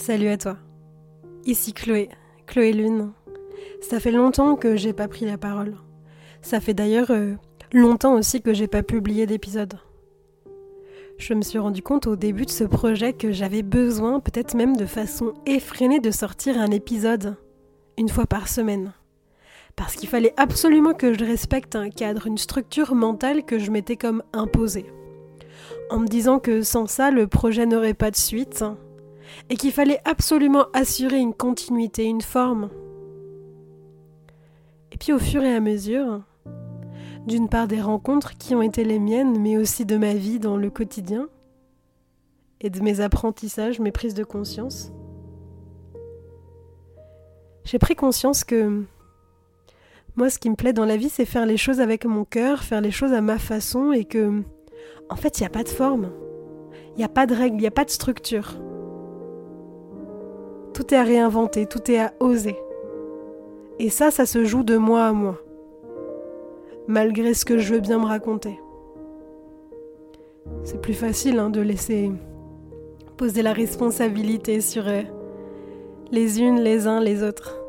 Salut à toi. Ici Chloé, Chloé Lune. Ça fait longtemps que j'ai pas pris la parole. Ça fait d'ailleurs euh, longtemps aussi que j'ai pas publié d'épisode. Je me suis rendu compte au début de ce projet que j'avais besoin, peut-être même de façon effrénée, de sortir un épisode une fois par semaine. Parce qu'il fallait absolument que je respecte un cadre, une structure mentale que je m'étais comme imposée. En me disant que sans ça, le projet n'aurait pas de suite, et qu'il fallait absolument assurer une continuité, une forme. Et puis au fur et à mesure, d'une part des rencontres qui ont été les miennes, mais aussi de ma vie dans le quotidien, et de mes apprentissages, mes prises de conscience, j'ai pris conscience que moi, ce qui me plaît dans la vie, c'est faire les choses avec mon cœur, faire les choses à ma façon, et que, en fait, il n'y a pas de forme, il n'y a pas de règle, il n'y a pas de structure. Tout est à réinventer, tout est à oser. Et ça, ça se joue de moi à moi. Malgré ce que je veux bien me raconter. C'est plus facile hein, de laisser poser la responsabilité sur euh, les unes, les uns, les autres.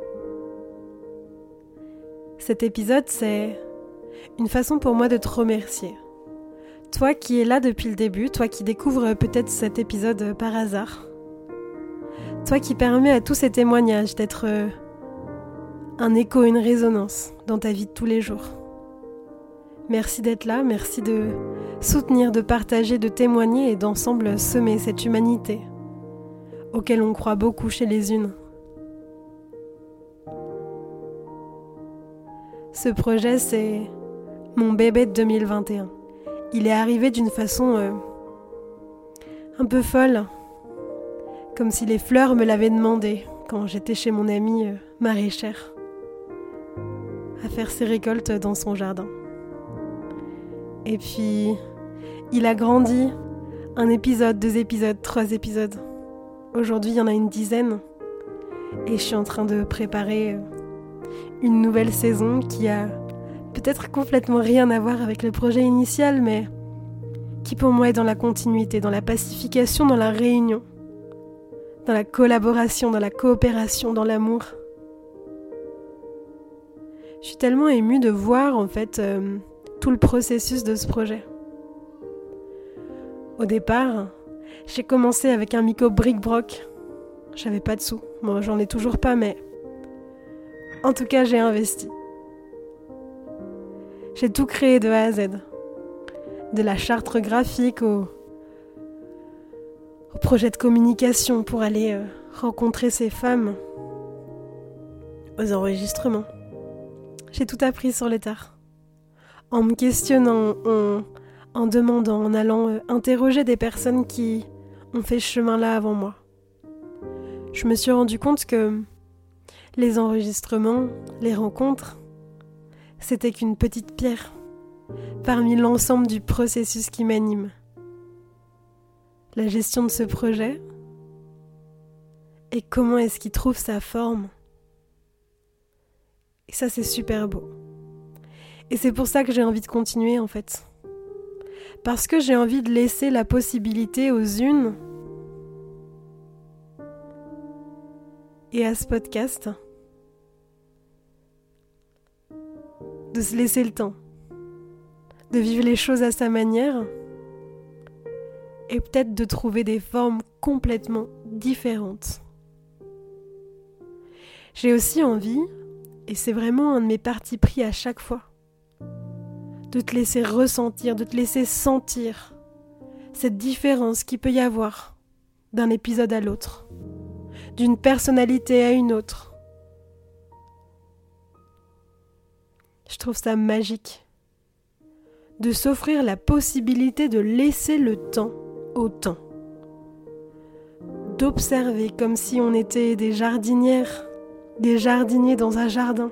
Cet épisode, c'est une façon pour moi de te remercier. Toi qui es là depuis le début, toi qui découvres peut-être cet épisode par hasard, toi qui permets à tous ces témoignages d'être euh, un écho, une résonance dans ta vie de tous les jours. Merci d'être là, merci de soutenir, de partager, de témoigner et d'ensemble semer cette humanité auquel on croit beaucoup chez les unes. Ce projet, c'est mon bébé de 2021. Il est arrivé d'une façon euh, un peu folle, comme si les fleurs me l'avaient demandé quand j'étais chez mon amie euh, maraîchère, à faire ses récoltes dans son jardin. Et puis, il a grandi, un épisode, deux épisodes, trois épisodes. Aujourd'hui, il y en a une dizaine. Et je suis en train de préparer euh, une nouvelle saison qui a peut-être complètement rien à voir avec le projet initial, mais qui pour moi est dans la continuité, dans la pacification, dans la réunion dans la collaboration, dans la coopération, dans l'amour. Je suis tellement émue de voir en fait euh, tout le processus de ce projet. Au départ, j'ai commencé avec un micro bric-broc. J'avais pas de sous. Bon, j'en ai toujours pas, mais en tout cas, j'ai investi. J'ai tout créé de A à Z. De la charte graphique au, au projet de communication pour aller euh, rencontrer ces femmes, aux enregistrements. J'ai tout appris sur les tard. En me questionnant, en, demandant, en allant euh, interroger des personnes qui ont fait ce chemin-là avant moi. Je me suis rendu compte que les enregistrements, les rencontres, c'était qu'une petite pierre parmi l'ensemble du processus qui m'anime la gestion de ce projet et comment est-ce qu'il trouve sa forme. Et ça, c'est super beau. Et c'est pour ça que j'ai envie de continuer en fait. Parce que j'ai envie de laisser la possibilité aux unes et à ce podcast de se laisser le temps, de vivre les choses à sa manière et peut-être de trouver des formes complètement différentes. J'ai aussi envie, et c'est vraiment un de mes partis pris à chaque fois, de te laisser ressentir, de te laisser sentir cette différence qu'il peut y avoir d'un épisode à l'autre, d'une personnalité à une autre. Je trouve ça magique de s'offrir la possibilité de laisser le temps autant. D'observer comme si on était des jardinières, des jardiniers dans un jardin.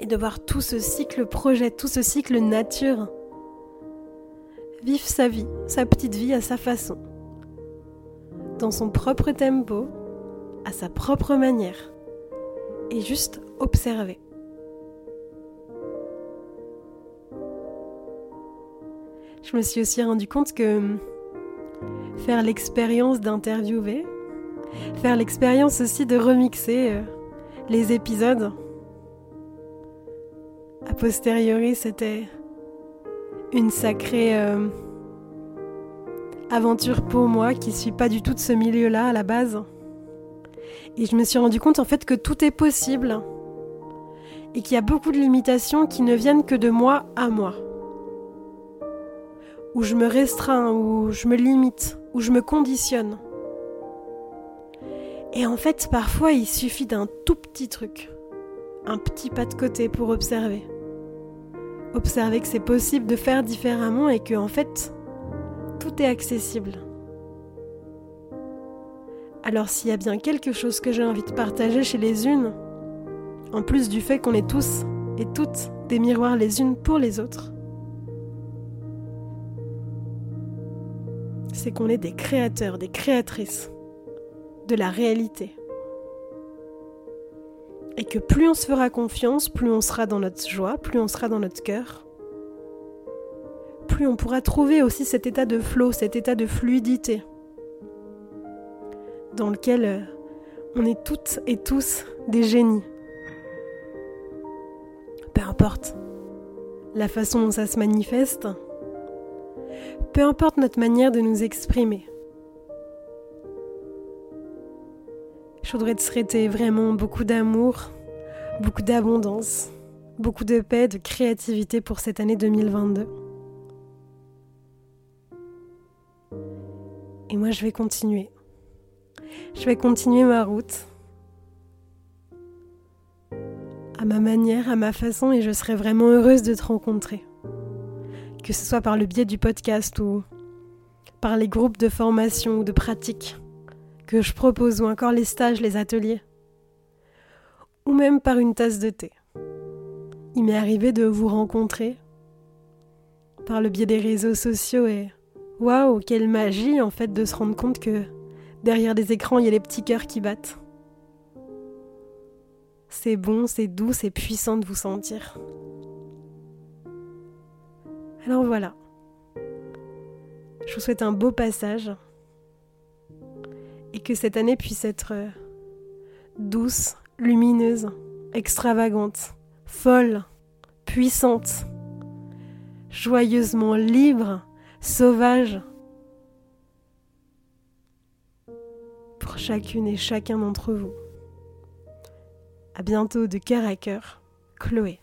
Et de voir tout ce cycle projet, tout ce cycle nature. Vivre sa vie, sa petite vie à sa façon. Dans son propre tempo, à sa propre manière. Et juste observer. je me suis aussi rendu compte que faire l'expérience d'interviewer, faire l'expérience aussi de remixer euh, les épisodes. A posteriori, c'était une sacrée euh, aventure pour moi qui suis pas du tout de ce milieu-là à la base. Et je me suis rendu compte en fait que tout est possible et qu'il y a beaucoup de limitations qui ne viennent que de moi à moi. Où je me restreins, où je me limite, où je me conditionne. Et en fait, parfois, il suffit d'un tout petit truc, un petit pas de côté pour observer. Observer que c'est possible de faire différemment et que, en fait, tout est accessible. Alors s'il y a bien quelque chose que j'ai envie de partager chez les unes, en plus du fait qu'on est tous et toutes des miroirs les unes pour les autres, c'est qu'on est des créateurs, des créatrices de la réalité. Et que plus on se fera confiance, plus on sera dans notre joie, plus on sera dans notre cœur, plus on pourra trouver aussi cet état de flot, cet état de fluidité, dans lequel euh, on est toutes et tous des génies. Peu importe la façon dont ça se manifeste, peu importe notre manière de nous exprimer. Je voudrais te souhaiter vraiment beaucoup d'amour, beaucoup d'abondance, beaucoup de paix, de créativité pour cette année 2022. Et moi, je vais continuer. Je vais continuer ma route à ma manière, à ma façon, et je serai vraiment heureuse de te rencontrer. Que ce soit par le biais du podcast ou par les groupes de formation ou de pratique que je propose, ou encore les stages, les ateliers, ou même par une tasse de thé. Il m'est arrivé de vous rencontrer par le biais des réseaux sociaux et Waouh, quelle magie en fait de se rendre compte que derrière des écrans, il y a les petits cœurs qui battent. C'est bon, c'est doux, c'est puissant de vous sentir. Alors voilà. Je vous souhaite un beau passage et que cette année puisse être euh, douce, lumineuse, extravagante, folle, puissante, joyeusement libre sauvage pour chacune et chacun d'entre vous. À bientôt de cœur à cœur, Chloé.